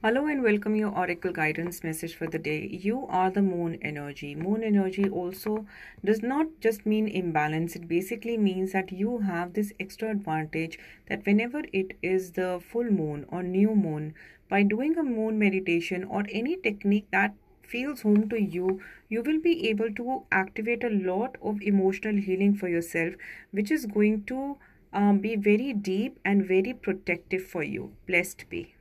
Hello and welcome your oracle guidance message for the day. You are the moon energy. Moon energy also does not just mean imbalance. It basically means that you have this extra advantage that whenever it is the full moon or new moon, by doing a moon meditation or any technique that feels home to you, you will be able to activate a lot of emotional healing for yourself, which is going to um, be very deep and very protective for you. Blessed be.